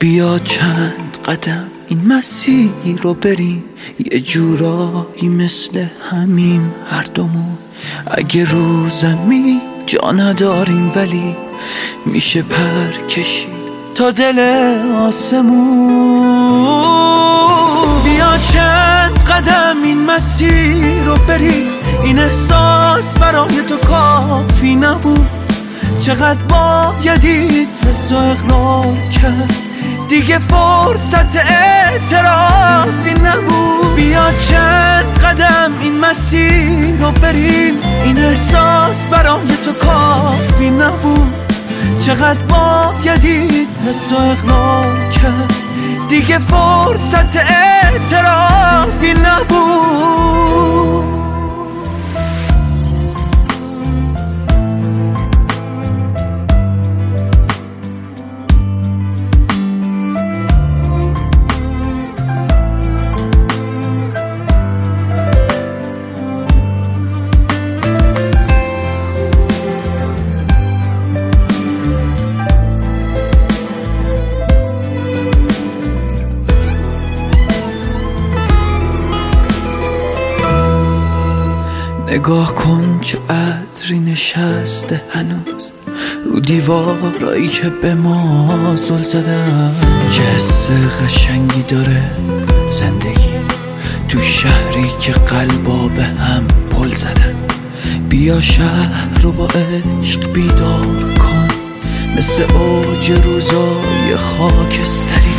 بیا چند قدم این مسیر رو بریم. یه جورایی مثل همین هر دومون. اگه رو زمین جا نداریم ولی میشه پر کشید تا دل آسمون. بیا چند قدم این مسیر رو بریم. این احساس برای تو کافی نبود. چقدر بایدید حس اقرار کرد. دیگه فرصت اعترافی نبود. بیا چند قدم این مسیر رو بریم. این احساس برای تو کافی نبود. چقدر بایدید حس اقرار کرد. دیگه فرصت اعترافی نبود. نگاه کن چه عطری نشسته هنوز. رو دیوارایی که به ما زل زدن. چه حس قشنگی داره زندگی. تو شهری که قلبا به هم پل زدن. بیا شهر رو با عشق بیدار کن. مثل اوج روزای خاکستری.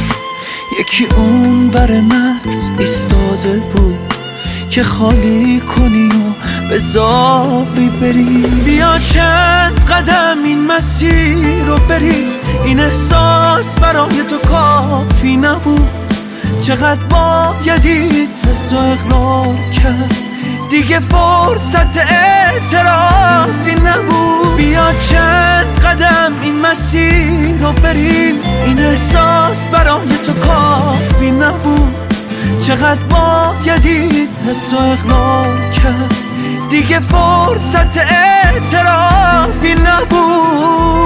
یکی اون ور مرز ایستاده بود. که خالی کنی و به زاری بری. بیا چند قدم این مسیر رو بری. این احساس برای تو کافی نبود. چقدر بایدید حس اقرار کرد. دیگه فرصت اعترافی نبود. بیا چند قدم این مسیر رو بریم این احساس برای تو کافی نبود. چقدر بایدید حس اقرار کرد. دیگه فرصت اعترافی نبود.